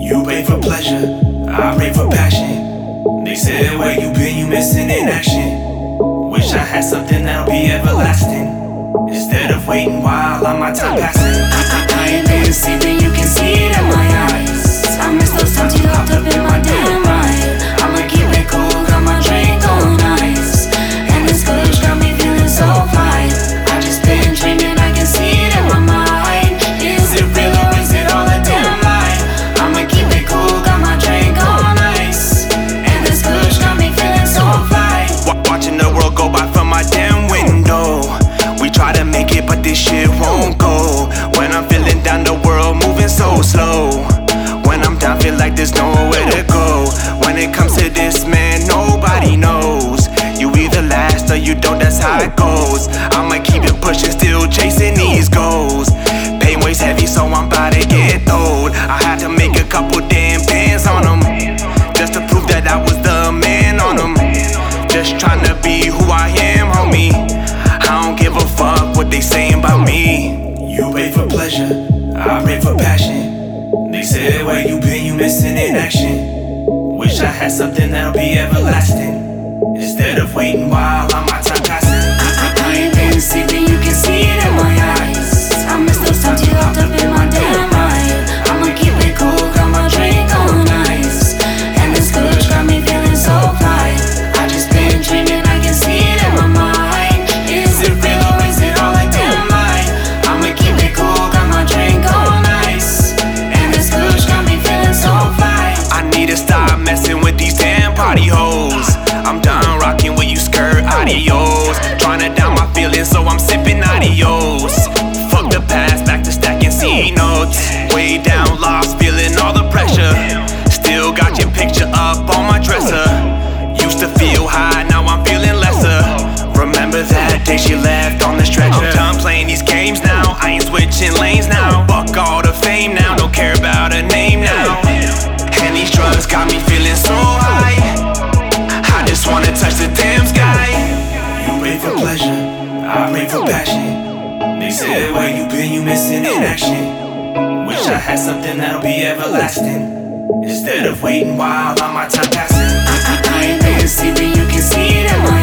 You pray for pleasure, I pray for passion. They said where you been, you missing in action. Wish I had something that'll be everlasting. Instead of waiting while on my time passing. I, ain't been you can see go by from my damn window. We try to make it, but this shit won't go. When I'm feeling down, the world moving so slow. When I'm down, feel like there's nowhere to go. When it comes to this, man, nobody knows. You either last or you don't, that's how it goes. I'ma pleasure, I pray for passion. They said where you been, you missing in action. Wish I had something that'll be everlasting. Instead of waiting while I'm on my time to down my feelings, so I'm sipping adios. Fuck the past, back to stacking C notes. Way down, lost, feeling all the pressure. Still got your picture up on my dresser. Used to feel high, now I'm feeling lesser. Remember that day she left on the stretcher. I pray for passion. They said where you been, you missing in action. Wish I had something that'll be everlasting. Instead of waiting while all my time passing. I, I, I ain't been sleeping, you can see it in my